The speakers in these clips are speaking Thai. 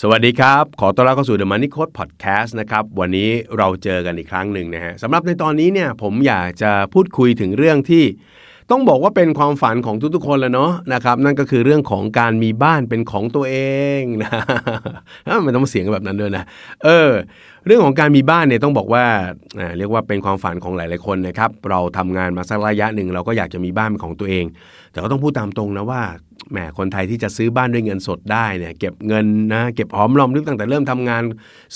สวัสดีครับ ขอต้อนรับเข้าสู่ The Money Code Podcast นะครับ วันนี้เราเจอกันอีกครั้งหนึ่งนะฮะสำหรับในตอนนี้เนี่ยผมอยากจะพูดคุยถึงเรื่องที่ต้องบอกว่าเป็นความฝันของทุกๆคนแล้วเนาะนะครับ นั่นก็คือเรื่องของการมีบ้านเป็นของตัวเองนะมันต้องเสียงแบบนั้นด้วยนะเออ เรื่องของการมีบ้านเนี่ยต้องบอกว่าเรียกว่าเป็นความฝันของหลายๆคนนะครับ เราทำงานมาสักระยะหนึ่งเราก็อยากจะมีบ้านเป็นของตัวเอง แต่ก็ต้องพูดตามตรงนะว่า แหมคนไทยที่จะซื้อบ้านด้วยเงินสดได้เนี่ยเก็บเงินนะเก็บหอมรอมริบตั้งแต่เริ่มทำงาน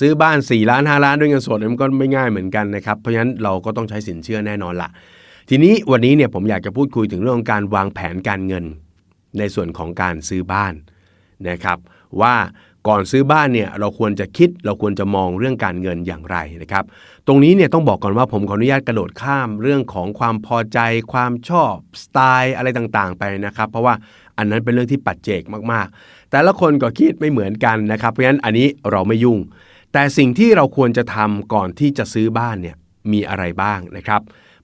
ซื้อบ้าน4ล้าน5ล้านด้วยเงินสดมันก็ไม่ง่ายเหมือนกันนะครับเพราะฉะนั้นเราก็ต้องใช้สินเชื่อแน่นอนละทีนี้วันนี้เนี่ยผมอยากจะพูดคุยถึงเรื่องของการวางแผนการเงิน ในส่วนของการซื้อบ้านนะครับว่าก่อนซื้อบ้านเนี่ยเราควรจะคิดเราควรจะมองเรื่องการเงินอย่างไรนะครับ ตรงนี้เนี่ยต้องบอกก่อนว่าผมขออนุญาตกระโดดข้ามเรื่องของความพอใจ ความชอบสไตล์อะไรต่างๆ ไปนะครับ เพราะว่า อันนั้นเป็นเรื่องที่ปัจเจกมากๆ แต่ละคนก็คิดไม่เหมือนกันนะครับ เพราะฉะนั้นอันนี้เราไม่ยุ่ง แต่สิ่งที่เราควรจะทำก่อนที่จะซื้อบ้านเนี่ยมีอะไรบ้างนะครับ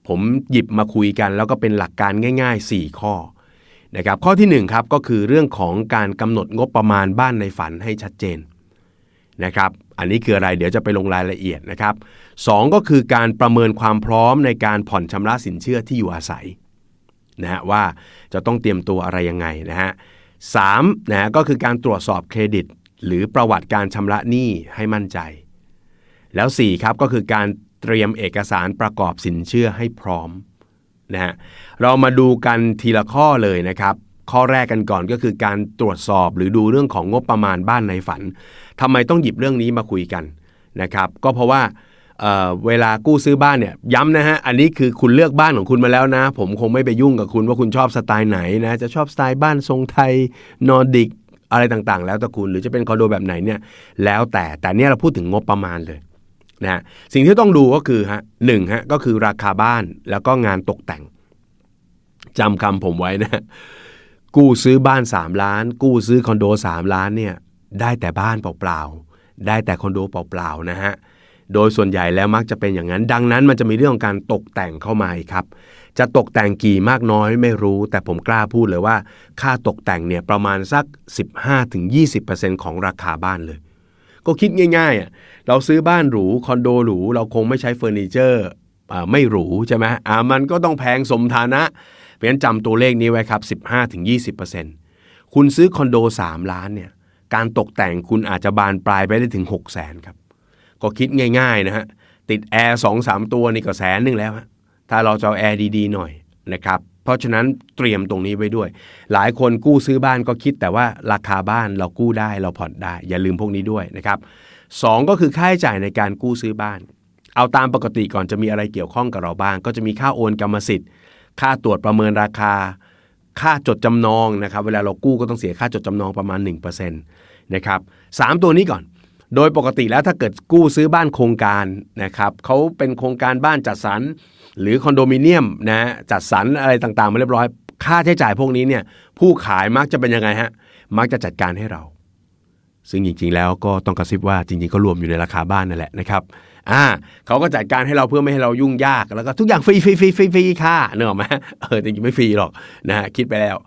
ผมหยิบมาคุยกัน แล้วก็เป็นหลักการง่าย ๆ 4 ข้อนะครับข้อที่1ครับก็คือเรื่องของการกำหนดงบประมาณบ้านในฝันให้ชัดเจนนะครับอันนี้คืออะไรเดี๋ยวจะไปลงรายละเอียดนะครับสก็คือการประเมินความพร้อมในการผ่อนชำระสินเชื่อที่อยู่อาศัย นะฮะว่าจะต้องเตรียมตัวอะไรยังไงนะฮะสามนะฮะก็คือการตรวจสอบเครดิต หรือประวัติการชำระหนี้ให้มั่นใจ แล้ว4ครับก็คือการเตรียมเอกสารประกอบสินเชื่อให้พร้อมนะฮะเรามาดูกันทีละข้อเลยนะครับข้อแรกกันก่อนก็คือการตรวจสอบหรือดูเรื่องของงบประมาณบ้านในฝันทำไมต้องหยิบเรื่องนี้มาคุยกันนะครับ ก็เพราะว่า เเวลากู้ซื้อบ้านเนี่ยย้ำนะฮะอันนี้คือคุณเลือกบ้านของคุณมาแล้วนะ ผมคงไม่ไปยุ่งกับคุณว่าคุณชอบสไตล์ไหนนะจะชอบสไตล์บ้านทรงไทยนอร์ดิกอะไรต่างๆ แล้วแต่คุณหรือจะเป็นคอนโดแบบไหนเนี่ยแล้วแต่แต่เนี่ยเราพูดถึงงบประมาณเลยนะสิ่งที่ต้องดูก็คือฮะหนึ่งฮะก็คือราคาบ้านแล้วก็งานตกแต่งจำคำผมไว้นะกู้ซื้อบ้าน 3 ล้าน กู้ซื้อคอนโด 3 ล้านเนี่ยได้แต่บ้านเปล่าๆได้แต่คอนโดเปล่าๆนะฮะ โดยส่วนใหญ่แล้วมักจะเป็นอย่างนั้น ดังนั้นมันจะมีเรื่องของการตกแต่งเข้ามาครับ จะตกแต่งกี่มากน้อยไม่รู้ แต่ผมกล้าพูดเลยว่า ค่าตกแต่งเนี่ยประมาณสัก 15-20%ของราคาบ้านเลย ก็คิดง่ายๆอะเราซื้อบ้านหรูคอนโดหรูเราคงไม่ใช้เฟอร์นิเจอร์ไม่หรูใช่ไหมอ่ามันก็ต้องแพงสมฐานะเพราะฉะนั้นจำตัวเลขนี้ไว้ครับ 15-20%คุณซื้อคอนโด 3 ล้านเนี่ยการตกแต่งคุณอาจจะบานปลายไปได้ถึง 6 0 0 0 0นครับ ก็คิดง่ายๆนะฮะติดแอร์สองสามตัวนี่ก็แสนหนึ่งแล้วฮะถ้าเราจะเอาแอร์ดีๆหน่อยนะครับเพราะฉะนั้นเตรียมตรงนี้ไว้ด้วย หลายคนกู้ซื้อบ้านก็คิดแต่ว่าราคาบ้านเรากู้ได้เราผ่อนได้ อย่าลืมพวกนี้ด้วยนะครับสก็คือค่าใช้จ่ายในการกู้ซื้อบ้าน เอาตามปกติก่อนจะมีอะไรเกี่ยวข้องกับเราบ้าง ก็จะมีค่าโอนกรรมสิทธิ์ ค่าตรวจประเมินราคา ค่าจดจำนองนะครับ เวลาเรากู้ก็ต้องเสียค่าจดจำนองประมาณ 1%นะครับสตัวนี้ก่อน โดยปกติแล้วถ้าเกิดกู้ซื้อบ้านโครงการนะครับเขาเป็นโครงการบ้านจัดสรรหรือคอนโดมิเนียมนะจัดสรรอะไรต่างๆมาเรียบร้อย ค่าใช้จ่ายพวกนี้เนี่ยผู้ขายมักจะเป็นยังไงฮะมักจะจัดการให้เรา ซึ่งจริงๆแล้วก็ต้องกระซิบว่าจริงๆ ก็รวมอยู่ในราคาบ้านนั่นแหละนะครับอ่าเขาก็จัดการให้เราเพื่อไม่ให้เรายุ่งยากแล้วก็ทุกอย่างฟรีฟรีฟรีฟรีฟรีค่ะเนอะไหมเออจริงๆไม่ฟรีหรอกนะฮะคิดไปแล้ว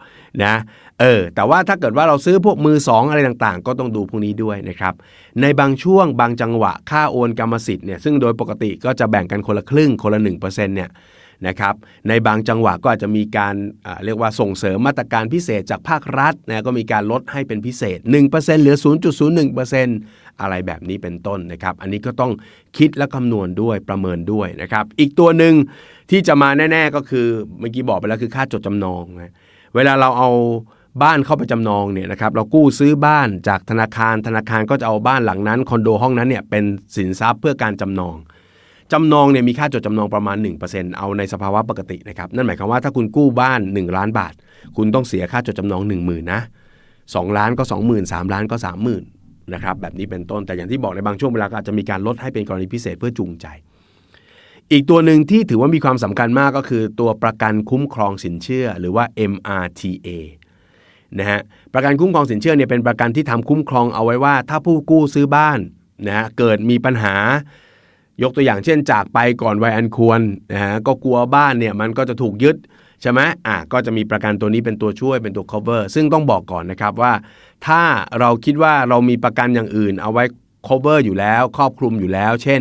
นะ เออแต่ว่าถ้าเกิดว่าเราซื้อพวกมือสองอะไรต่างๆ ก็ต้องดูพวกนี้ด้วยนะครับ ในบางช่วงบางจังหวะค่าโอนกรรมสิทธิ์เนี่ยซึ่งโดยปกติก็จะแบ่งกันคนละครึ่งคนละ1%เนี่ยนะครับในบางจังหวะก็อาจจะมีการเรียกว่าส่งเสริมมาตรการพิเศษจากภาครัฐนะก็มีการลดให้เป็นพิเศษ 1%เหลือ 0.01%อะไรแบบนี้เป็นต้นนะครับ อันนี้ก็ต้องคิดและคำนวณด้วยประเมินด้วยนะครับ อีกตัวหนึ่งที่จะมาแน่ ๆก็คือเมื่อกี้บอกไปแล้วคือค่าจดจำนองนะเวลาเราเอา บ้านเข้าไปจำนองเนี่ยนะครับเรากู้ซื้อบ้านจากธนาคารธนาคารก็จะเอาบ้านหลังนั้นคอนโดห้องนั้นเนี่ยเป็นสินทรัพย์เพื่อการจำนองจำนองเนี่ยมีค่าจดจำนองประมาณ 1%เอาในสภาวะปกตินะครับนั่นหมายความว่าถ้าคุณกู้บ้าน 1 ล้านบาท คุณต้องเสียค่าจดจำนอง 1 0,000นะ2ล้านก็ 20,000 3 ล้านก็ 30,000นะครับแบบนี้เป็นต้นแต่อย่างที่บอกในบางช่วงเวลาอาจจะมีการลดให้เป็นกรณีพิเศษเพื่อจูงใจ อีกตัวหนึ่งที่ถือว่ามีความสำคัญมากก็คือตัวประกันคุ้มครองสินเชื่อหรือว่า MRTA นะฮะประกันคุ้มครองสินเชื่อเนี่ยเป็นประกันที่ทำคุ้มครองเอาไว้ว่า ถ้าผู้กู้ซื้อบ้านนะฮะเกิดมีปัญหายกตัวอย่างเช่นจากไปก่อนวัยอันควรนะฮะก็กลัวบ้านเนี่ยมันก็จะถูกยึดใช่ไหมอะก็จะมีประกันตัวนี้เป็นตัวช่วยเป็นตัว cover ซึ่งต้องบอกก่อนนะครับว่า ถ้าเราคิดว่าเรามีประกันอย่างอื่น เอาไว้ cover อยู่แล้ว ครอบคลุมอยู่แล้ว เช่น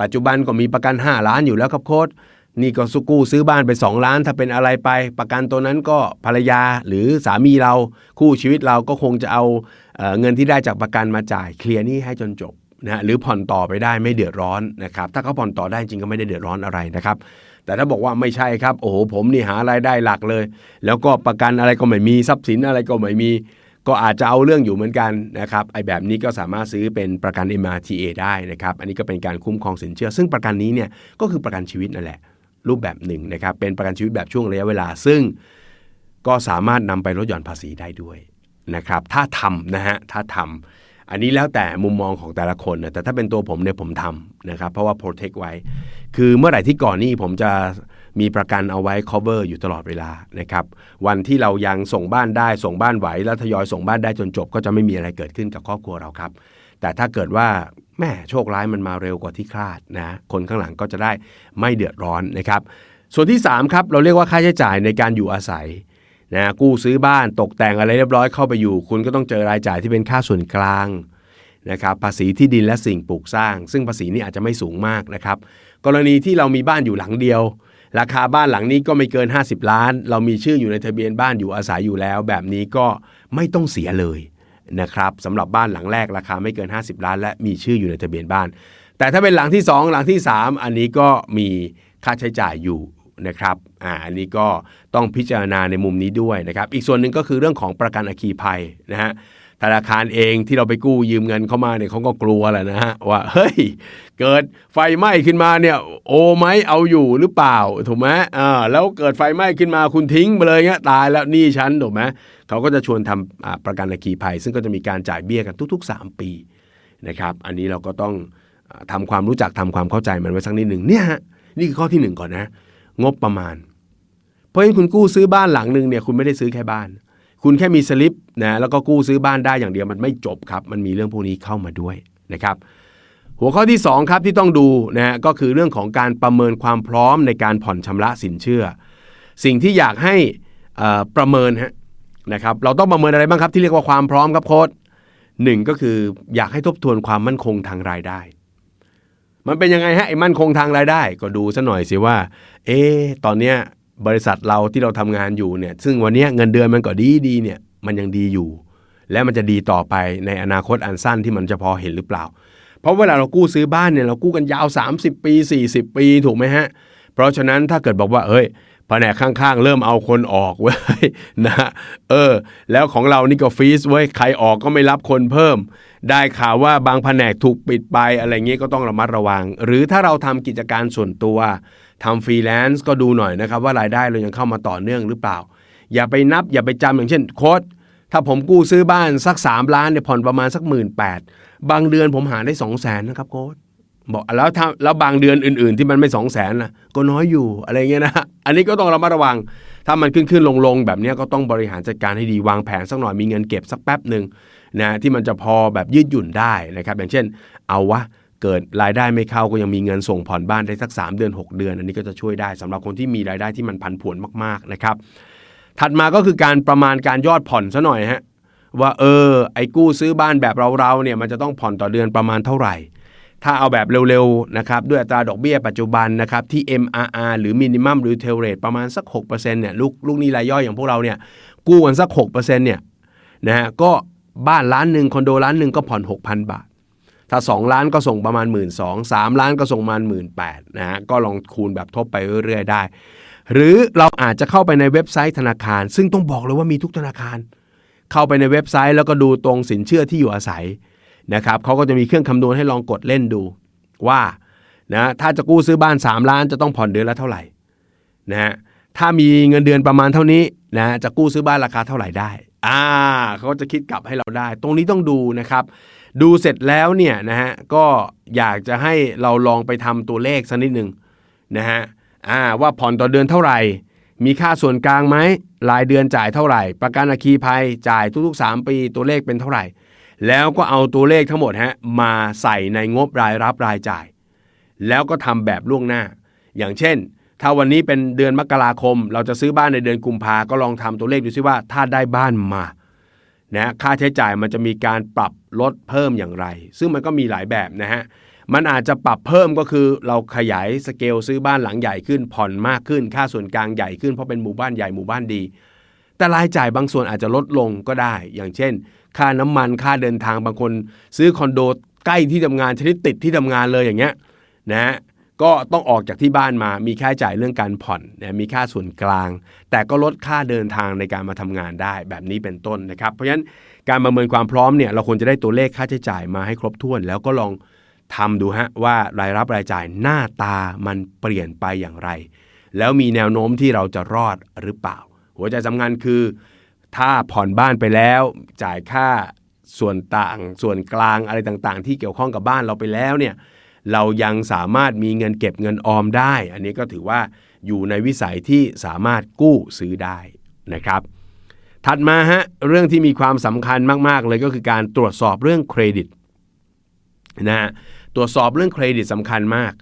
ปัจจุบันก็มีประกัน 5 ล้านอยู่แล้วครับโค้ด นี่ก็สุกู้ซื้อบ้านไป 2 ล้าน ถ้าเป็นอะไรไป ประกันตัวนั้นก็ภรรยาหรือสามีเราคู่ชีวิตเราก็คงจะเอาเเงินที่ได้จากประกันมาจ่ายเคลียร์นี้ให้จนจบนะหรือผ่อนต่อไปได้ไม่เดือดร้อนนะครับถ้าเขาผ่อนต่อได้จริงก็ไม่ได้เดือดร้อนอะไรนะครับแต่ถ้าบอกว่าไม่ใช่ครับ โอ้โหผมนี่หารายได้หลักเลย แล้วก็ประกันอะไรก็ไม่มีทรัพย์สินอะไรก็ไม่มี ก็อาจจะเอาเรื่องอยู่เหมือนกันนะครับไอ้แบบนี้ก็สามารถซื้อเป็นประกัน MRTA ได้นะครับอันนี้ก็เป็นการคุ้มครองสินเชื่อ ซึ่งประกันนี้เนี่ยก็คือประกันชีวิตนั่นแหละ รูปแบบหนึ่งนะครับ เป็นประกันชีวิตแบบช่วงระยะเวลา ซึ่งก็สามารถนำไปลดหย่อนภาษีได้ด้วยนะครับ ถ้าทำนะฮะถ้าทำอันนี้แล้วแต่มุมมองของแต่ละคนนะแต่ถ้าเป็นตัวผมเนี่ยผมทำนะครับ เพราะว่า protect ไว้ คือเมื่อไหร่ที่ก่อนนี้ผมจะมีประกันเอาไว้ cover อยู่ตลอดเวลานะครับ วันที่เรายังส่งบ้านได้ส่งบ้านไหว แล้วทยอยส่งบ้านได้จนจบ ก็จะไม่มีอะไรเกิดขึ้นกับครอบครัวเราครับ แต่ถ้าเกิดว่า แม่โชคร้ายมันมาเร็วกว่าที่คาดนะคนข้างหลังก็จะได้ไม่เดือดร้อนนะครับ ส่วนที่3ครับเราเรียกว่าค่าใช้จ่ายในการอยู่อาศัยนะกู้ซื้อบ้านตกแต่งอะไรเรียบร้อยเข้าไปอยู่ คุณก็ต้องเจอรายจ่ายที่เป็นค่าส่วนกลางนะครับภาษีที่ดินและสิ่งปลูกสร้าง ซึ่งภาษีนี้อาจจะไม่สูงมากนะครับ กรณีที่เรามีบ้านอยู่หลังเดียว ราคาบ้านหลังนี้ก็ไม่เกิน 50 ล้าน เรามีชื่ออยู่ในทะเบียนบ้านอยู่อาศัยอยู่แล้ว แบบนี้ก็ไม่ต้องเสียเลย นะครับสำหรับบ้านหลังแรกราคาไม่เกิน 50 ล้าน และมีชื่ออยู่ในทะเบียนบ้าน แต่ถ้าเป็นหลังที่ 2 หลังที่ 3 อันนี้ก็มีค่าใช้จ่ายอยู่นะครับอ่าอันนี้ก็ต้องพิจารณาในมุมนี้ด้วยนะครับอีกส่วนหนึ่งก็คือเรื่องของประกันอัคคีภัยนะฮะธนาคารเองที่เราไปกู้ยืมเงินเข้ามาเนี่ยเขาก็กลัวแหละนะฮะว่าเฮ้ยเกิดไฟไหม้ขึ้นมาเนี่ยโอไหมเอาอยู่หรือเปล่าถูกไหมอ่าแล้วเกิดไฟไหม้ขึ้นมาคุณทิ้งไปเลยเงี้ยตายแล้วนี่ฉันถูกไหม เขาก็จะชวนทำประกันอัคคีภัย ซึ่งก็จะมีการจ่ายเบี้ยกันทุก ๆ 3 ปีนะครับ อันนี้เราก็ต้องทำความรู้จักทำความเข้าใจมันไว้สักนิดหนึ่งเนี่ยฮะนี่คือข้อที่ 1 ก่อนนะ งบประมาณ เพราะฉะนั้นคุณกู้ซื้อบ้านหลังหนึ่งเนี่ยคุณไม่ได้ซื้อแค่บ้าน คุณแค่มีสลิปนะแล้วก็กู้ซื้อบ้านได้อย่างเดียวมันไม่จบครับ มันมีเรื่องพวกนี้เข้ามาด้วยนะครับหัวข้อที่ 2 ครับที่ต้องดูนะก็คือเรื่องของการประเมินความพร้อมในการผ่อนชำระสินเชื่อ สิ่งที่อยากให้ประเมินฮะ นะครับเราต้องประเมินอะไรบ้างครับที่เรียกว่าความพร้อมครับโค้ดหนึ่งก็คืออยากให้ทบทวนความมั่นคงทางรายได้ มันเป็นยังไงฮะไอ้มั่นคงทางรายได้ ก็ดูซะหน่อยสิว่า เอ๊ตอนเนี้ยบริษัทเราที่เราทำงานอยู่เนี่ย ซึ่งวันนี้เงินเดือนมันก็ดีดีเนี่ย มันยังดีอยู่ และมันจะดีต่อไปในอนาคตอันสั้นที่มันจะพอเห็นหรือเปล่า เพราะเวลาเรากู้ซื้อบ้านเนี่ยเรากู้กันยาว 30 ปี 40 ปีถูกไหมฮะ เพราะฉะนั้นถ้าเกิดบอกว่าเฮ้ยแผนกข้างๆ เริ่มเอาคนออกเว้ยนะเออ แล้วของเรานี่ก็ฟีสเว้ยใครออกก็ไม่รับคนเพิ่ม ได้ข่าวว่าบางแผนกถูกปิดไปอะไรเงี้ยก็ต้องระมัดระวัง หรือถ้าเราทำกิจการส่วนตัวทำฟรีแลนซ์ก็ดูหน่อยนะครับ ว่ารายได้เรายังเข้ามาต่อเนื่องหรือเปล่า อย่าไปนับอย่าไปจำอย่างเช่นโค้ดถ้าผมกู้ซื้อบ้านสัก 3 ล้านเนี่ยผ่อนประมาณสักหมื่นแปดบางเดือนผมหาได้2 0 0แสนนะครับโค้ด บอกแล้วถ้าแล้วบางเดือนอื่น ๆ ที่มันไม่สองแสนนะก็น้อยอยู่อะไรเงี้ยนะอันนี้ก็ต้องระมัดระวัง ถ้ามันขึ้นขึ้นลงลงแบบนี้ก็ต้องบริหารจัดการให้ดีวางแผนสักหน่อยมีเงินเก็บสักแป๊บหนึ่งนะที่มันจะพอแบบยืดหยุ่นได้นะครับ อย่างเช่น เอาวะเกิดรายได้ไม่เข้าก็ยังมีเงินส่งผ่อนบ้านได้สัก 3 เดือน 6 เดือน อันนี้ก็จะช่วยได้สำหรับคนที่มีรายได้ที่มันพันผวนมากๆนะครับ ถัดมาก็คือการประมาณการยอดผ่อนซะหน่อยฮะว่าเออไอ้กู้ซื้อบ้านแบบเราๆเนี่ยมันจะต้องผ่อนต่อเดือนประมาณเท่าไหร่ ถ้าเอาแบบเร็วๆนะครับด้วยอัตราดอกเบี้ยปัจจุบันนะครับที่ MRR หรือ Minimum Retail Rate ประมาณสัก6%เนี่ยลูกลูกนี้รายย่อยอย่างพวกเราเนี่ยกู้กันสัก6%เนี่ยนะฮะก็บ้านล้านหนึ่งคอนโดล้านหนึ่งก็ผ่อน 6,000 บาท ถ้า 2 ล้านก็ส่งประมาณ 1 2ื่นสามล้านก็ส่งประมาณ 1 8ื่นนะฮะก็ลองคูณแบบทบไปเรื่อยๆได้ หรือเราอาจจะเข้าไปในเว็บไซต์ธนาคาร ซึ่งต้องบอกเลยว่ามีทุกธนาคาร เข้าไปในเว็บไซต์แล้วก็ดูตรงสินเชื่อที่อยู่อาศัย นะครับเขาก็จะมีเครื่องคำนวณให้ลองกดเล่นดูว่านะถ้าจะกู้ซื้อบ้าน 3 ล้านจะต้องผ่อนเดือนละเท่าไหร่นะฮะถ้ามีเงินเดือนประมาณเท่านี้นะจะกู้ซื้อบ้านราคาเท่าไหร่ได้อ่าเขาจะคิดกลับให้เราได้ ตรงนี้ต้องดูนะครับ ดูเสร็จแล้วเนี่ยนะฮะก็อยากจะให้เราลองไปทำตัวเลขสักนิดหนึ่งนะฮะอ่าว่าผ่อนต่อเดือนเท่าไหร่ มีค่าส่วนกลางไหมรายเดือนจ่ายเท่าไหร่ ประกันอัคคีภัยจ่ายทุกๆ 3 ปีตัวเลขเป็นเท่าไหร่ แล้วก็เอาตัวเลขทั้งหมดฮะมาใส่ในงบรายรับรายจ่าย แล้วก็ทำแบบล่วงหน้า อย่างเช่น ถ้าวันนี้เป็นเดือนมกราคม เราจะซื้อบ้านในเดือนกุมภาก็ลองทำตัวเลขดูซิว่าถ้าได้บ้านมานะค่าใช้จ่ายมันจะมีการปรับลดเพิ่มอย่างไร ซึ่งมันก็มีหลายแบบนะฮะมันอาจจะปรับเพิ่มก็คือเราขยายสเกลซื้อบ้านหลังใหญ่ขึ้น ผ่อนมากขึ้น ค่าส่วนกลางใหญ่ขึ้นเพราะเป็นหมู่บ้านใหญ่หมู่บ้านดี แต่รายจ่ายบางส่วนอาจจะลดลงก็ได้ อย่างเช่น ค่าน้ำมันค่าเดินทางบางคน ซื้อคอนโดใกล้ที่ทำงานชนิดติดที่ทำงานเลยอย่างเงี้ยนะก็ต้องออกจากที่บ้านมา มีค่าใช้จ่ายเรื่องการผ่อนนะมีค่าส่วนกลาง แต่ก็ลดค่าเดินทางในการมาทำงานได้แบบนี้เป็นต้นนะครับ เพราะฉะนั้นการประเมินความพร้อมเนี่ยเราควรจะได้ตัวเลขค่าใช้จ่ายมาให้ครบถ้วน แล้วก็ลองทำดูฮะว่ารายรับรายจ่ายหน้าตามันเปลี่ยนไปอย่างไร แล้วมีแนวโน้มที่เราจะรอดหรือเปล่า หัวใจสำคัญคือ ถ้าผ่อนบ้านไปแล้วจ่ายค่าส่วนต่างส่วนกลางอะไรต่างๆ ที่เกี่ยวข้องกับบ้านเราไปแล้วเนี่ยเรายังสามารถมีเงินเก็บเงินออมได้ อันนี้ก็ถือว่าอยู่ในวิสัยที่สามารถกู้ซื้อได้นะครับ ถัดมาฮะเรื่องที่มีความสำคัญมากๆ เลยก็คือการตรวจสอบเรื่องเครดิตนะตรวจสอบเรื่องเครดิตสำคัญมาก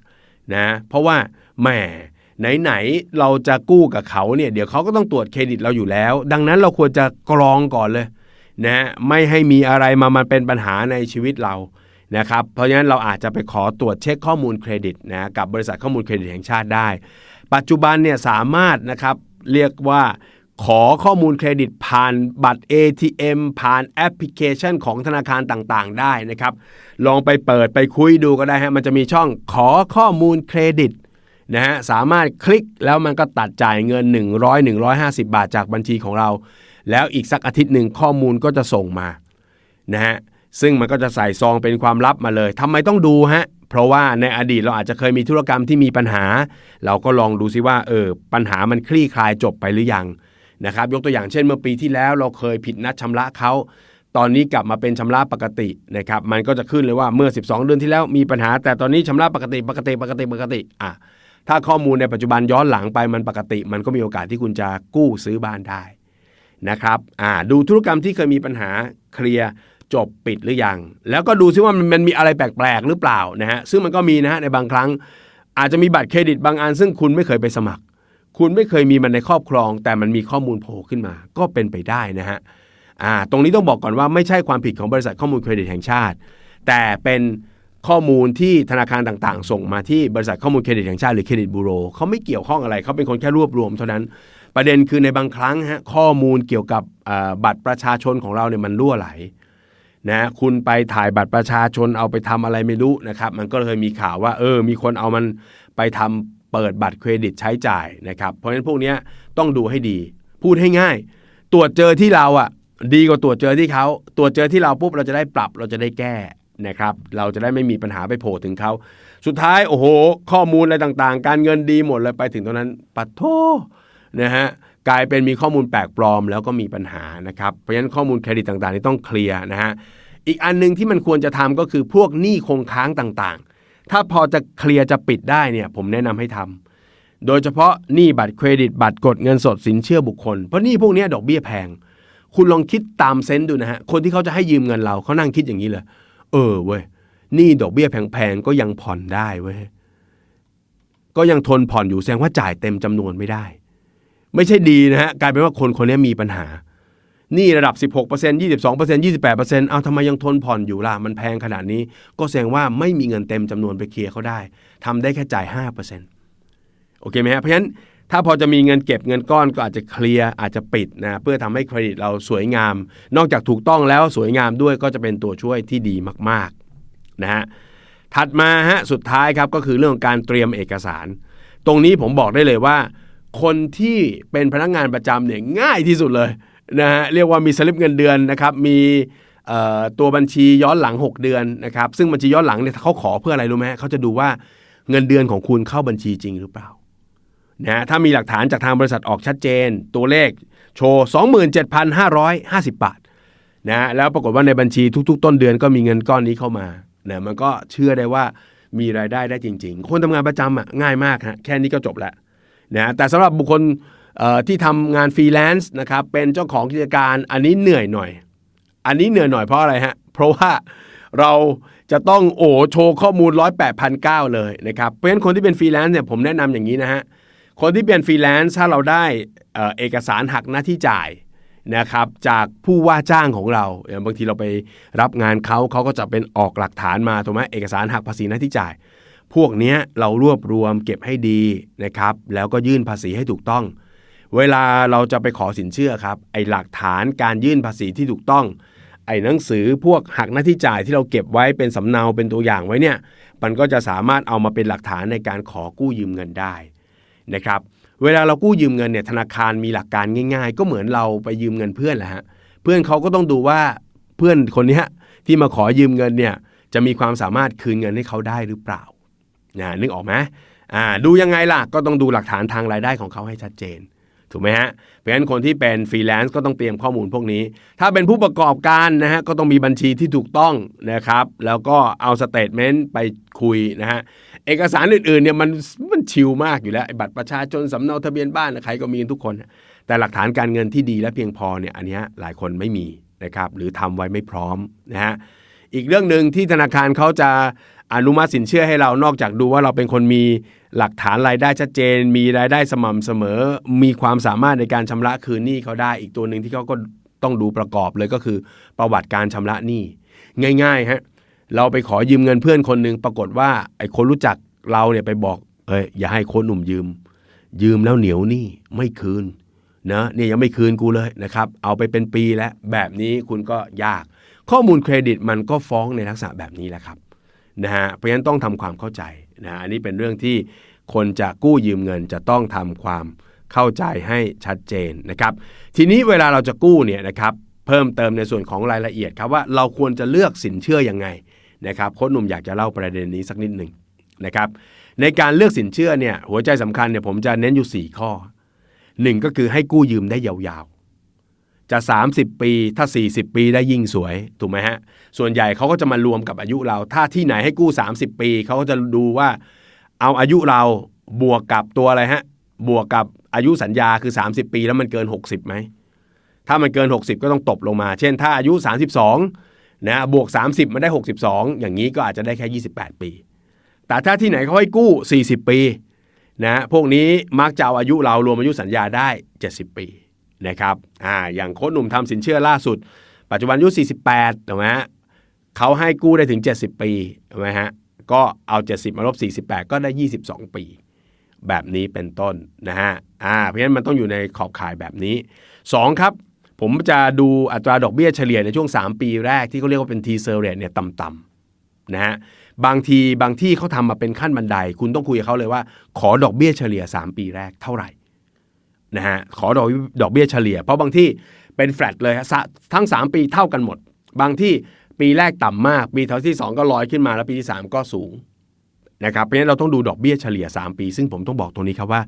นะเพราะว่าแหม ไหนๆเราจะกู้กับเขาเนี่ยเดี๋ยวเขาก็ต้องตรวจเครดิตเราอยู่แล้ว ดังนั้นเราควรจะกรองก่อนเลยนะไม่ให้มีอะไรมามันเป็นปัญหาในชีวิตเรานะครับเพราะฉะนั้นเราอาจจะไปขอตรวจเช็คข้อมูลเครดิตนะกับบริษัทข้อมูลเครดิตแห่งชาติได้ ปัจจุบันเนี่ยสามารถนะครับเรียกว่าขอข้อมูลเครดิตผ่านบัตร ATM ผ่านแอปพลิเคชันของธนาคารต่างๆ ได้นะครับ ลองไปเปิดไปคุยดูก็ได้ฮะมันจะมีช่องขอข้อมูลเครดิต นะฮะสามารถคลิกแล้วมันก็ตัดจ่ายเงิน 100 150 บาทจากบัญชีของเรา แล้วอีกสักอาทิตย์หนึ่งข้อมูลก็จะส่งมานะฮะซึ่งมันก็จะใส่ซองเป็นความลับมาเลยทำไมต้องดูฮะเพราะว่าในอดีตเราอาจจะเคยมีธุรกรรมที่มีปัญหา เราก็ลองดูซิว่าเออปัญหามันคลี่คลายจบไปหรือยังนะครับยกตัวอย่างเช่นเมื่อปีที่แล้วเราเคยผิดนัดชำระเขาตอนนี้กลับมาเป็นชำระปกตินะครับมันก็จะขึ้นเลยว่าเมื่อ 12 เดือนที่แล้วมีปัญหา แต่ตอนนี้ชำระปกติปกติปกติปกติอะ ถ้าข้อมูลในปัจจุบันย้อนหลังไปมันปกติ มันก็มีโอกาสที่คุณจะกู้ซื้อบ้านได้นะครับอ่าดูธุรกรรมที่เคยมีปัญหาเคลียร์จบปิดหรือยัง แล้วก็ดูซิว่ามันมีอะไรแปลกๆหรือเปล่านะฮะซึ่งมันก็มีนะฮะในบางครั้ง อาจจะมีบัตรเครดิตบางอัน ซึ่งคุณไม่เคยไปสมัคร คุณไม่เคยมีมันในครอบครอง แต่มันมีข้อมูลโผล่ขึ้นมา ก็เป็นไปได้นะฮะอ่าตรงนี้ต้องบอกก่อนว่าไม่ใช่ความผิดของบริษัทข้อมูลเครดิตแห่งชาติ แต่เป็น ข้อมูลที่ธนาคารต่างๆ ส่งมาที่บริษัทข้อมูลเครดิตแห่งชาติหรือเครดิตบูโรเขาไม่เกี่ยวข้องอะไรเขาเป็นคนแค่รวบรวมเท่านั้นประเด็นคือในบางครั้งฮะข้อมูลเกี่ยวกับบัตรประชาชนของเราเนี่ยมันรั่วไหลนะคุณไปถ่ายบัตรประชาชนเอาไปทำอะไรไม่รู้นะครับ มันก็เลยมีข่าวว่า เออ มีคนเอามันไปทำเปิดบัตรเครดิตใช้จ่ายนะครับ เพราะฉะนั้นพวกนี้ต้องดูให้ดี พูดให้ง่าย ตรวจเจอที่เราอะ ดีกว่าตรวจเจอที่เขาตรวจเจอที่เราปุ๊บเราจะได้ปรับเราจะได้แก้ นะครับเราจะได้ไม่มีปัญหาไปโผล่ถึงเขา สุดท้ายโอ้โห ข้อมูลอะไรต่างๆ การเงินดีหมดเลยไปถึงตรงนั้นปัดโทนะฮะกลายเป็นมีข้อมูลแปลกปลอมแล้วก็มีปัญหานะครับเพราะฉะนั้นข้อมูลเครดิตต่างๆนี่ต้องเคลียร์นะฮะอีกอันนึงที่มันควรจะทำก็คือพวกหนี้คงค้างต่างๆ ถ้าพอจะเคลียร์จะปิดได้เนี่ยผมแนะนำให้ทำโดยเฉพาะหนี้บัตรเครดิตบัตรกดเงินสดสินเชื่อบุคคลเพราะหนี้พวกนี้ดอกเบี้ยแพง คุณลองคิดตามเซนต์ดูนะฮะคนที่เขาจะให้ยืมเงินเราเขานั่งคิดอย่างนี้เลย เออเว้ยหนี้ดอกเบี้ยแพงๆก็ยังผ่อนได้เว้ยก็ยังทนผ่อนอยู่แสดงว่าจ่ายเต็มจำนวนไม่ได้ ไม่ใช่ดีนะฮะกลายเป็นว่าคนคนนี้มีปัญหานี่ระดับ 16% 22% 28%เอาทำไมยังทนผ่อนอยู่ล่ะ มันแพงขนาดนี้ ก็แสดงว่าไม่มีเงินเต็มจำนวนไปเคลียร์เขาได้ทำได้แค่จ่าย 5%โอเคไหมฮะเพราะฉะนั้น ถ้าพอจะมีเงินเก็บเงินก้อนก็อาจจะเคลียร์อาจจะปิดนะเพื่อทำให้เครดิตเราสวยงาม นอกจากถูกต้องแล้วสวยงามด้วยก็จะเป็นตัวช่วยที่ดีมากๆนะฮะถัดมาฮะสุดท้ายครับก็คือเรื่องของการเตรียมเอกสาร ตรงนี้ผมบอกได้เลยว่า คนที่เป็นพนักงานประจำเนี่ยง่ายที่สุดเลยนะฮะเรียกว่ามีสลิปเงินเดือนนะครับมีตัวบัญชีย้อนหลัง 6 เดือนนะครับซึ่งบัญชีย้อนหลังเนี่ยเขาขอเพื่ออะไรรู้ไหมเขาจะดูว่าเงินเดือนของคุณเข้าบัญชีจริงหรือเปล่า นะถ้ามีหลักฐานจากทางบริษัทออกชัดเจน ตัวเลขโชว์ 27,550 บาทนะแล้วปรากฏว่าในบัญชีทุก ๆ ต้นเดือนก็มีเงินก้อนนี้เข้ามานะมันก็เชื่อได้ว่ามีรายได้ได้จริง ๆ คนทำงานประจำอะง่ายมากฮะแค่นี้ก็จบแล้วนะแต่สำหรับบุคคลที่ทำงานฟรีแลนซ์นะครับเป็นเจ้าของกิจการอันนี้เหนื่อยหน่อย อันนี้เหนื่อยหน่อยเพราะอะไรฮะเพราะว่าเราจะต้องโอ้โชว์ข้อมูลร้อยแปดพันเก้าเลยนะครับเพราะฉะนั้นคนที่เป็นฟรีแลนซ์เนี่ยผมแนะนำอย่างนี้นะฮะ คนที่เป็นฟรีแลนซ์ถ้าเราได้เอกสารหักหน้าที่จ่ายนะครับจากผู้ว่าจ้างของเราอย่างบางทีเราไปรับงานเขาเขาก็จะเป็นออกหลักฐานมาถูกไหมเอกสารหักภาษีหน้าที่จ่าย พวกเนี้ยเรารวบรวมเก็บให้ดีนะครับแล้วก็ยื่นภาษีให้ถูกต้อง เวลาเราจะไปขอสินเชื่อครับไอหลักฐานการยื่นภาษีที่ถูกต้อง ไอ้หนังสือพวกหักหน้าที่จ่ายที่เราเก็บไว้เป็นสำเนาเป็นตัวอย่างไว้เนี่ยมันก็จะสามารถเอามาเป็นหลักฐานในการขอกู้ยืมเงินได้ นะครับเวลาเรากู้ยืมเงินเนี่ยธนาคารมีหลักการง่าย ๆ ก็เหมือนเราไปยืมเงินเพื่อนแหละฮะเพื่อนเขาก็ต้องดูว่าเพื่อนคนนี้ที่มาขอยืมเงินเนี่ยจะมีความสามารถคืนเงินให้เขาได้หรือเปล่านะนึกออกไหมอ่าดูยังไงล่ะก็ต้องดูหลักฐานทางรายได้ของเขาให้ชัดเจนถูกไหมฮะเพราะฉะนั้นคนที่เป็นฟรีแลนซ์ก็ต้องเตรียมข้อมูลพวกนี้ ถ้าเป็นผู้ประกอบการนะฮะก็ต้องมีบัญชีที่ถูกต้องนะครับ แล้วก็เอา statement ไปคุยนะฮะเอกสารอื่นๆเนี่ยมัน ชิลมากอยู่แล้วไอ้บัตรประชาชนสำเนาทะเบียนบ้านใครก็มีกันทุกคน แต่หลักฐานการเงินที่ดีและเพียงพอเนี่ยอันเนี้ยหลายคนไม่มีนะครับหรือทำไว้ไม่พร้อมนะฮะอีกเรื่องหนึ่งที่ธนาคารเขาจะอนุมัติสินเชื่อให้เรานอกจากดูว่าเราเป็นคนมีหลักฐานรายได้ชัดเจน มีรายได้สม่ำเสมอ มีความสามารถในการชำระคืนหนี้เขาได้ อีกตัวหนึ่งที่เขาก็ต้องดูประกอบเลยก็คือ ประวัติการชำระหนี้ง่ายๆฮะเราไปขอยืมเงินเพื่อนคนหนึ่งปรากฏว่าไอ้คนรู้จักเราเนี่ยไปบอก เอ้ยอย่าให้คนหนุ่มยืม ยืมแล้วเหนียวหนี้ไม่คืนนะเนี่ยยังไม่คืนกูเลยนะครับ เอาไปเป็นปีแล้วแบบนี้คุณก็ยาก ข้อมูลเครดิตมันก็ฟ้องในลักษณะแบบนี้แหละครับนะฮะเพราะฉะนั้นต้องทำความเข้าใจนะอันนี้เป็นเรื่องที่คนจะกู้ยืมเงินจะต้องทำความเข้าใจให้ชัดเจนนะครับ ทีนี้เวลาเราจะกู้เนี่ยนะครับเพิ่มเติมในส่วนของรายละเอียดครับว่าเราควรจะเลือกสินเชื่อยังไงนะครับโค้ชหนุ่มอยากจะเล่าประเด็นนี้สักนิดหนึ่งนะครับ ในการเลือกสินเชื่อเนี่ยหัวใจสำคัญเนี่ยผมจะเน้นอยู่ 4 ข้อ 1 ก็คือให้กู้ยืมได้ยาวๆ จะ 30 ปีถ้า 40 ปีได้ยิ่งสวยถูกไหมฮะ ส่วนใหญ่เขาก็จะมารวมกับอายุเรา ถ้าที่ไหนให้กู้ 30 ปีเขาก็จะดูว่าเอาอายุเราบวกกับตัวอะไรฮะบวกกับอายุสัญญาคือ 30 ปีแล้วมันเกิน 60ไหมถ้ามันเกิน 60 ก็ต้องตบลงมา เช่น ถ้าอายุ 32นะบวก 30 มันได้ 62 อย่างนี้ก็อาจจะได้แค่ 28 ปี แต่ถ้าที่ไหนเขาให้กู้ 40 ปีนะพวกนี้มักจะเอาอายุเรารวมอายุสัญญาได้ 70 ปีนะครับอ่าอย่างโค้ชหนุ่มทำสินเชื่อล่าสุด ปัจจุบันอายุ 48ถูกไหมฮะเขาให้กู้ได้ถึง 70 ปีถูกไหมฮะก็เอา 70 มาลบ 48 ก็ได้ 22 ปี แบบนี้เป็นต้นนะฮะอ่าเพราะฉะนั้นมันต้องอยู่ในขอบข่ายแบบนี้ 2 ครับ ผมจะดูอัตราดอกเบี้ยเฉลี่ยในช่วง 3 ปีแรกที่เขาเรียกว่าเป็น teaser rate เนี่ยต่ำๆนะฮะ บางทีบางที่เขาทำมาเป็นขั้นบันได คุณต้องคุยกับเขาเลยว่า ขอดอกเบี้ยเฉลี่ย 3 ปีแรกเท่าไหร่นะฮะขอดอกดอกเบี้ยเฉลี่ย เพราะบางที่เป็นแฟลตเลยฮะทั้ง 3 ปีเท่ากันหมด บางที่ปีแรกต่ำมาก ปีที่ 2 ก็ลอยขึ้นมาแล้วปีที่ 3 ก็สูงนะครับเพราะฉะนั้นเราต้องดูดอกเบี้ยเฉลี่ย 3 ปี ซึ่งผมต้องบอกตรงนี้ครับว่า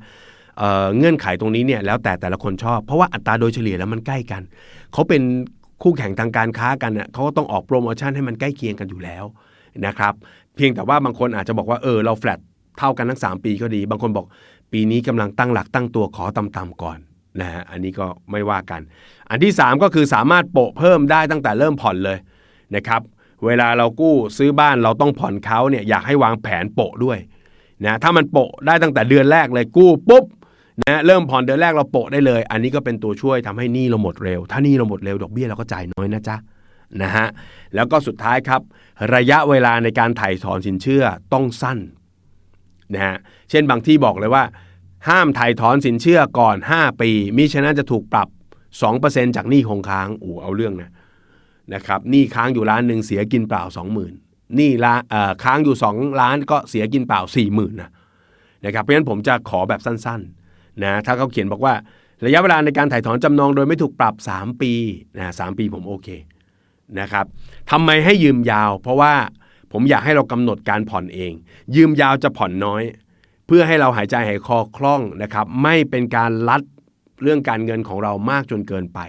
เเงื่อนไขตรงนี้เนี่ยแล้วแต่แต่ละคนชอบ เพราะว่าอัตราโดยเฉลี่ยแล้วมันใกล้กันเขาเป็นคู่แข่งทางการค้ากันเน่ยเขาก็ต้องออกโปรโมชั่นให้มันใกล้เคียงกันอยู่แล้ว นะครับ เพียงแต่ว่าบางคนอาจจะบอกว่าเออเราแฟลตเท่ากันทั้ง 3 ปีก็ดี บางคนบอกปีนี้กำลังตั้งหลักตั้งตัวขอต่ำๆก่อนนะฮะอันนี้ก็ไม่ว่ากัน อันที่ 3 ก็คือสามารถโปะเพิ่มได้ตั้งแต่เริ่มผ่อนเลยนะครับ เวลาเรากู้ซื้อบ้านเราต้องผ่อนเขาเนี่ยอยากให้วางแผนโปะด้วยนะถ้ามันโปะได้ตั้งแต่เดือนแรกเลยกู้ปุ๊บนะเริ่มผ่อนเดือนแรกเราโปะได้เลย อันนี้ก็เป็นตัวช่วยทำให้หนี้เราหมดเร็ว ถ้าหนี้เราหมดเร็วดอกเบี้ยเราก็จ่ายน้อยนะจ๊ะ นะฮะแล้วก็สุดท้ายครับ ระยะเวลาในการถ่ายถอนสินเชื่อต้องสั้นนะฮะเช่นบางที่บอกเลยว่า ห้ามถ่ายถอนสินเชื่อก่อน 5 ปีมิฉะนั้นจะถูกปรับ 2%จากหนี้คงค้างโอ้เอาเรื่องนะนะครับหนี้ค้างอยู่ล้านหนึ่งเสียกินเปล่า 20,000หนี้ละค้างอยู่ 2 ล้านก็เสียกินเปล่า 40,000นะนะครับเพราะฉะนั้นผมจะขอแบบสั้นๆนะถ้าเขาเขียนบอกว่าระยะเวลาในการถ่ายถอนจำนองโดยไม่ถูกปรับ 3 ปีนะสปีผมโอเค นะครับทำไมให้ยืมยาว เพราะว่าผมอยากให้เรากำหนดการผ่อนเอง ยืมยาวจะผ่อนน้อย เพื่อให้เราหายใจหายคอคล่องนะครับ ไม่เป็นการลัดเรื่องการเงินของเรามากจนเกินไป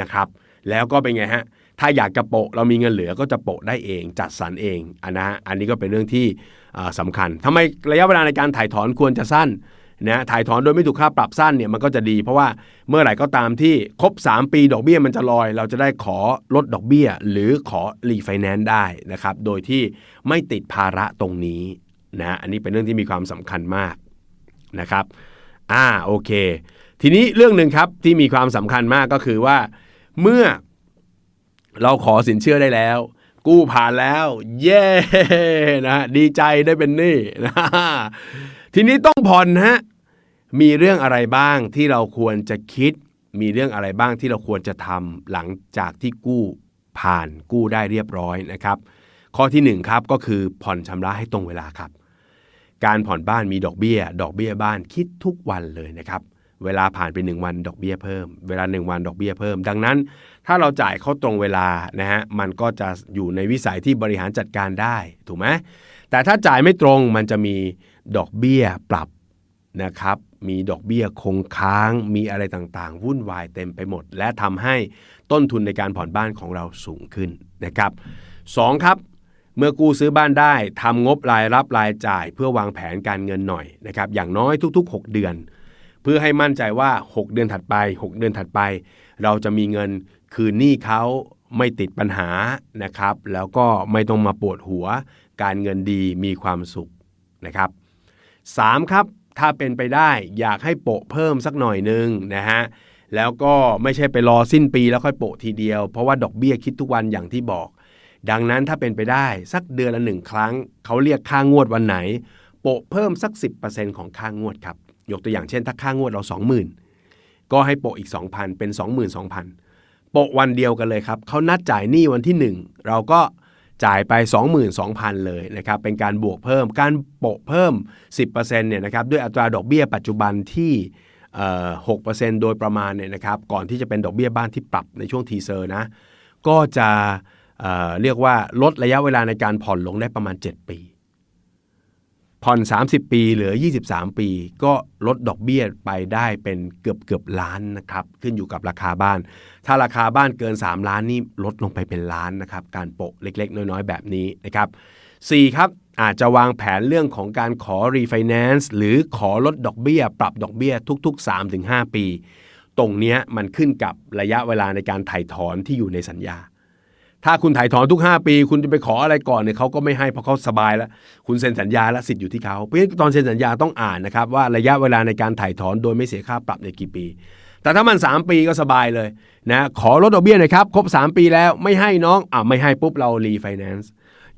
นะครับ แล้วก็เป็นไงฮะถ้าอยากจะโปะเรามีเงินเหลือก็จะโปะได้เอง จัดสรรเองอันนะอันนี้ก็เป็นเรื่องที่สำคัญทำไมระยะเวลาในการถ่ายถอนควรจะสั้น นะถ่ายถอนโดยไม่ถูกค่าปรับสั้นเนี่ยมันก็จะดี เพราะว่าเมื่อไหร่ก็ตามที่ครบ 3 ปีดอกเบี้ยมันจะลอย เราจะได้ขอลดดอกเบี้ย หรือขอรีไฟแนนซ์ได้นะครับโดยที่ไม่ติดภาระตรงนี้นะอันนี้เป็นเรื่องที่มีความสำคัญมากนะครับอ่าโอเค ทีนี้เรื่องหนึ่งครับที่มีความสำคัญมากก็คือว่า เมื่อเราขอสินเชื่อได้แล้ว กู้ผ่านแล้ว เย้นะดีใจได้เป็นหนี้นะ ทีนี้ต้องผ่อนฮะมีเรื่องอะไรบ้างที่เราควรจะคิด มีเรื่องอะไรบ้างที่เราควรจะทำหลังจากที่กู้ผ่านกู้ได้เรียบร้อยนะครับ ข้อที่1ครับก็คือผ่อนชำระให้ตรงเวลาครับ การผ่อนบ้านมีดอกเบี้ย ดอกเบี้ยบ้านคิดทุกวันเลยนะครับเวลาผ่านไป 1 วันดอกเบี้ยเพิ่ม เวลา 1 วันดอกเบี้ยเพิ่ม ดังนั้น ถ้าเราจ่ายเข้าตรงเวลานะฮะมันก็จะอยู่ในวิสัยที่บริหารจัดการได้ถูกไหมแต่ถ้าจ่ายไม่ตรงมันจะมี ดอกเบี้ยปรับนะครับ มีดอกเบี้ยคงค้าง มีอะไรต่างๆ วุ่นวายเต็มไปหมด และทำให้ต้นทุนในการผ่อนบ้านของเราสูงขึ้นนะครับ 2. ครับ เมื่อกู้ซื้อบ้านได้ทำงบรายรับรายจ่าย เพื่อวางแผนการเงินหน่อยนะครับ อย่างน้อยทุก ๆ 6 เดือน เพื่อให้มั่นใจว่า 6 เดือนถัดไป 6 เดือนถัดไป เราจะมีเงินคืนหนี้เขาไม่ติดปัญหานะครับ แล้วก็ไม่ต้องมาปวดหัว การเงินดีมีความสุขนะครับ 3. ครับ ถ้าเป็นไปได้อยากให้โปะเพิ่มสักหน่อยนึงนะฮะแล้วก็ไม่ใช่ไปรอสิ้นปีแล้วค่อยโปะทีเดียว เพราะว่าดอกเบี้ยคิดทุกวันอย่างที่บอก ดังนั้นถ้าเป็นไปได้สักเดือนละหนึ่งครั้ง เขาเรียกค่างวดวันไหน โปะเพิ่มสัก 10%ของค่างวดครับ ยกตัวอย่างเช่น ถ้าค่างวดเรา 20,000 ก็ให้โปะอีก 2,000 เป็น 22,000 โปะวันเดียวกันเลยครับเขานัดจ่ายหนี้วันที่ 1 เราก็ จ่ายไป 22,000 เลยนะครับเป็นการบวกเพิ่มการโปะเพิ่ม 10%เนี่ยนะครับด้วยอัตราดอกเบี้ยปัจจุบันที่หกเปอร์เซ็นต์โดยประมาณเนี่ยนะครับก่อนที่จะเป็นดอกเบี้ยบ้านที่ปรับในช่วงทีเซอร์นะก็จะเเรียกว่าลดระยะเวลาในการผ่อนลงได้ประมาณ 7 ปี ผ่อน 30 ปีเหลือ 23 ปี ก็ลดดอกเบี้ยไปได้เป็นเกือบเกือบล้านนะครับขึ้นอยู่กับราคาบ้าน ถ้าราคาบ้านเกิน 3 ล้านนี่ลดลงไปเป็นล้านนะครับการโปะเล็ก ๆ น้อย ๆ แบบนี้นะครับ 4. ครับอาจจะวางแผนเรื่องของการขอรีไฟแนนซ์หรือขอลดดอกเบี้ย ปรับดอกเบี้ยทุก ๆ 3-5 ปี ตรงนี้มันขึ้นกับระยะเวลาในการไถ่ถอนที่อยู่ในสัญญา ถ้าคุณไถ่ถอนทุก 5 ปี คุณจะไปขออะไรก่อนเนี่ยเขาก็ไม่ให้เพราะเขาสบายแล้ว คุณเซ็นสัญญาแล้วสิทธิ์อยู่ที่เขาเพราะฉะนั้นตอนเซ็นสัญญาต้องอ่านนะครับว่าระยะเวลาในการไถ่ถอนโดยไม่เสียค่าปรับในกี่ปี แต่ถ้ามัน 3 ปีก็สบายเลยนะขอลดดอกเบี้ยหน่อยครับครบ 3 ปีแล้วไม่ให้น้องอ่าไม่ให้ปุ๊บเรารีไฟแนนซ์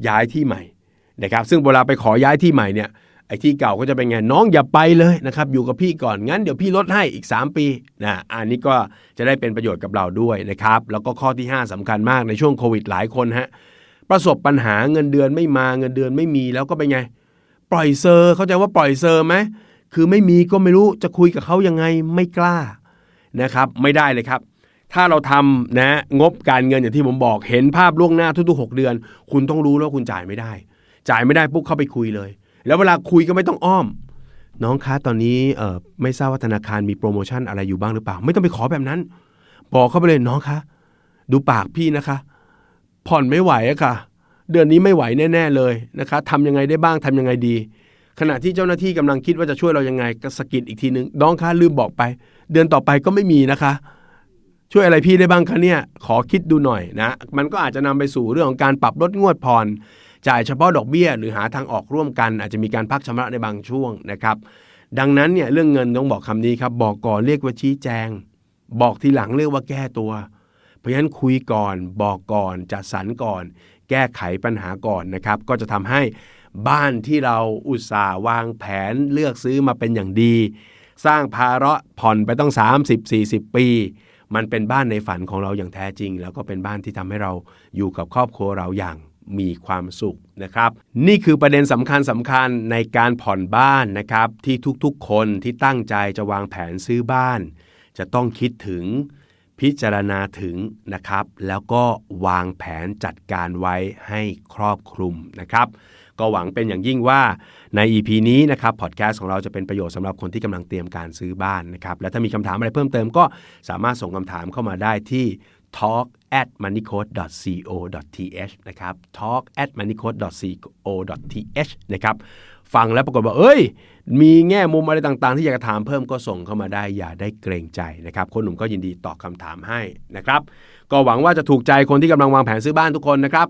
ย้ายที่ใหม่นะครับซึ่งเวลาไปขอย้ายที่ใหม่เนี่ย ไอ้ที่เก่าก็จะเป็นไงน้องอย่าไปเลยนะครับอยู่กับพี่ก่อนงั้นเดี๋ยวพี่ลดให้อีก 3 ปีนะอันนี้ก็จะได้เป็นประโยชน์กับเราด้วยนะครับแล้วก็ข้อที่ 5สำคัญมากในช่วงโควิดหลายคนฮะประสบปัญหาเงินเดือนไม่มาเงินเดือนไม่มีแล้วก็เป็นไง ปล่อยเซอร์เข้าใจว่าปล่อยเซอร์ไหมคือไม่มีก็ไม่รู้จะคุยกับเขายังไงไม่กล้านะครับไม่ได้เลยครับ ถ้าเราทำนะงบการเงินอย่างที่ผมบอกเห็นภาพล่วงหน้าทุกๆ 6 เดือน คุณต้องรู้แล้วคุณจ่ายไม่ได้ จ่ายไม่ได้ปุ๊บเข้าไปคุยเลย แล้วเวลาคุยก็ไม่ต้องอ้อม น้องคะตอนนี้เออไม่ทราบว่าธนาคารมีโปรโมชั่นอะไรอยู่บ้างหรือเปล่า ไม่ต้องไปขอแบบนั้น บอกเข้าไปเลยน้องคะดูปากพี่นะคะ ผ่อนไม่ไหวอะค่ะ เดือนนี้ไม่ไหวแน่ ๆเลยนะคะทำยังไงได้บ้างทำยังไงดี ขณะที่เจ้าหน้าที่กำลังคิดว่าจะช่วยเรายังไงก็สกิดอีกทีนึงน้องคะลืมบอกไป เดือนต่อไปก็ไม่มีนะคะช่วยอะไรพี่ได้บ้างคะเนี่ย ขอคิดดูหน่อยนะ มันก็อาจจะนำไปสู่เรื่องของการปรับลดงวดผ่อน จ่ายเฉพาะดอกเบี้ย หรือหาทางออกร่วมกัน อาจจะมีการพักชำระในบางช่วงนะครับ ดังนั้นเนี่ยเรื่องเงินต้องบอกคำนี้ครับ บอกก่อนเรียกว่าชี้แจง บอกทีหลังเรียกว่าแก้ตัว เพราะฉะนั้นคุยก่อน บอกก่อนจัดสรรก่อน แก้ไขปัญหาก่อนนะครับ ก็จะทำให้บ้านที่เราอุตส่าห์วางแผนเลือกซื้อมาเป็นอย่างดี สร้างภาระผ่อนไปต้อง 30-40 ปี มันเป็นบ้านในฝันของเราอย่างแท้จริง แล้วก็เป็นบ้านที่ทำให้เราอยู่กับครอบครัวเราอย่าง มีความสุขนะครับ นี่คือประเด็นสำคัญสำคัญในการผ่อนบ้านนะครับ ที่ทุกๆคนที่ตั้งใจจะวางแผนซื้อบ้าน จะต้องคิดถึงพิจารณาถึงนะครับ แล้วก็วางแผนจัดการไว้ให้ครอบคลุมนะครับ ก็หวังเป็นอย่างยิ่งว่าใน EP นี้นะครับพอดแคสต์ของเราจะเป็นประโยชน์สำหรับคนที่กำลังเตรียมการซื้อบ้านนะครับ และถ้ามีคำถามอะไรเพิ่มเติมก็สามารถส่งคำถามเข้ามาได้ที่ talk at moneycode.co.th นะครับ talk at moneycode.co.th นะครับฟังแล้วปรากฏว่า เอ้ย มีแง่มุมอะไรต่างๆ ที่อยากจะถามเพิ่มก็ส่งเข้ามาได้ อย่าได้เกรงใจนะครับคนหนุ่มก็ยินดีตอบคำถามให้นะครับ ก็หวังว่าจะถูกใจคนที่กำลังวางแผนซื้อบ้านทุกคนนะครับ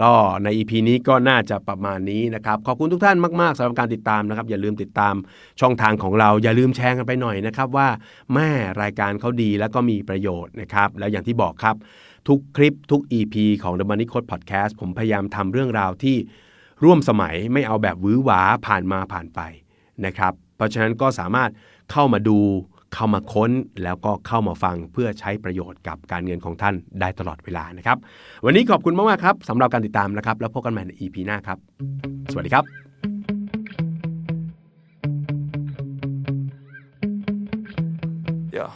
ก็ใน EP นี้ก็น่าจะประมาณนี้นะครับ ขอบคุณทุกท่านมาก ๆสำหรับการติดตามนะครับ อย่าลืมติดตามช่องทางของเรา อย่าลืมแชร์กันไปหน่อยนะครับ ว่าแม่รายการเขาดีแล้วก็มีประโยชน์นะครับ แล้วอย่างที่บอกครับ ทุกคลิปทุก EP ของ The Money Code Podcast ผมพยายามทำเรื่องราวที่ร่วมสมัยไม่เอาแบบวื้อหวาผ่านมาผ่านไปนะครับ เพราะฉะนั้นก็สามารถเข้ามาดู เข้ามาค้นแล้วก็เข้ามาฟังเพื่อใช้ประโยชน์กับการเงินของท่านได้ตลอดเวลานะครับ วันนี้ขอบคุณมากๆครับสำหรับการติดตามนะครับ แล้วพบกันใหม่ใน EP หน้าครับ สวัสดีครับ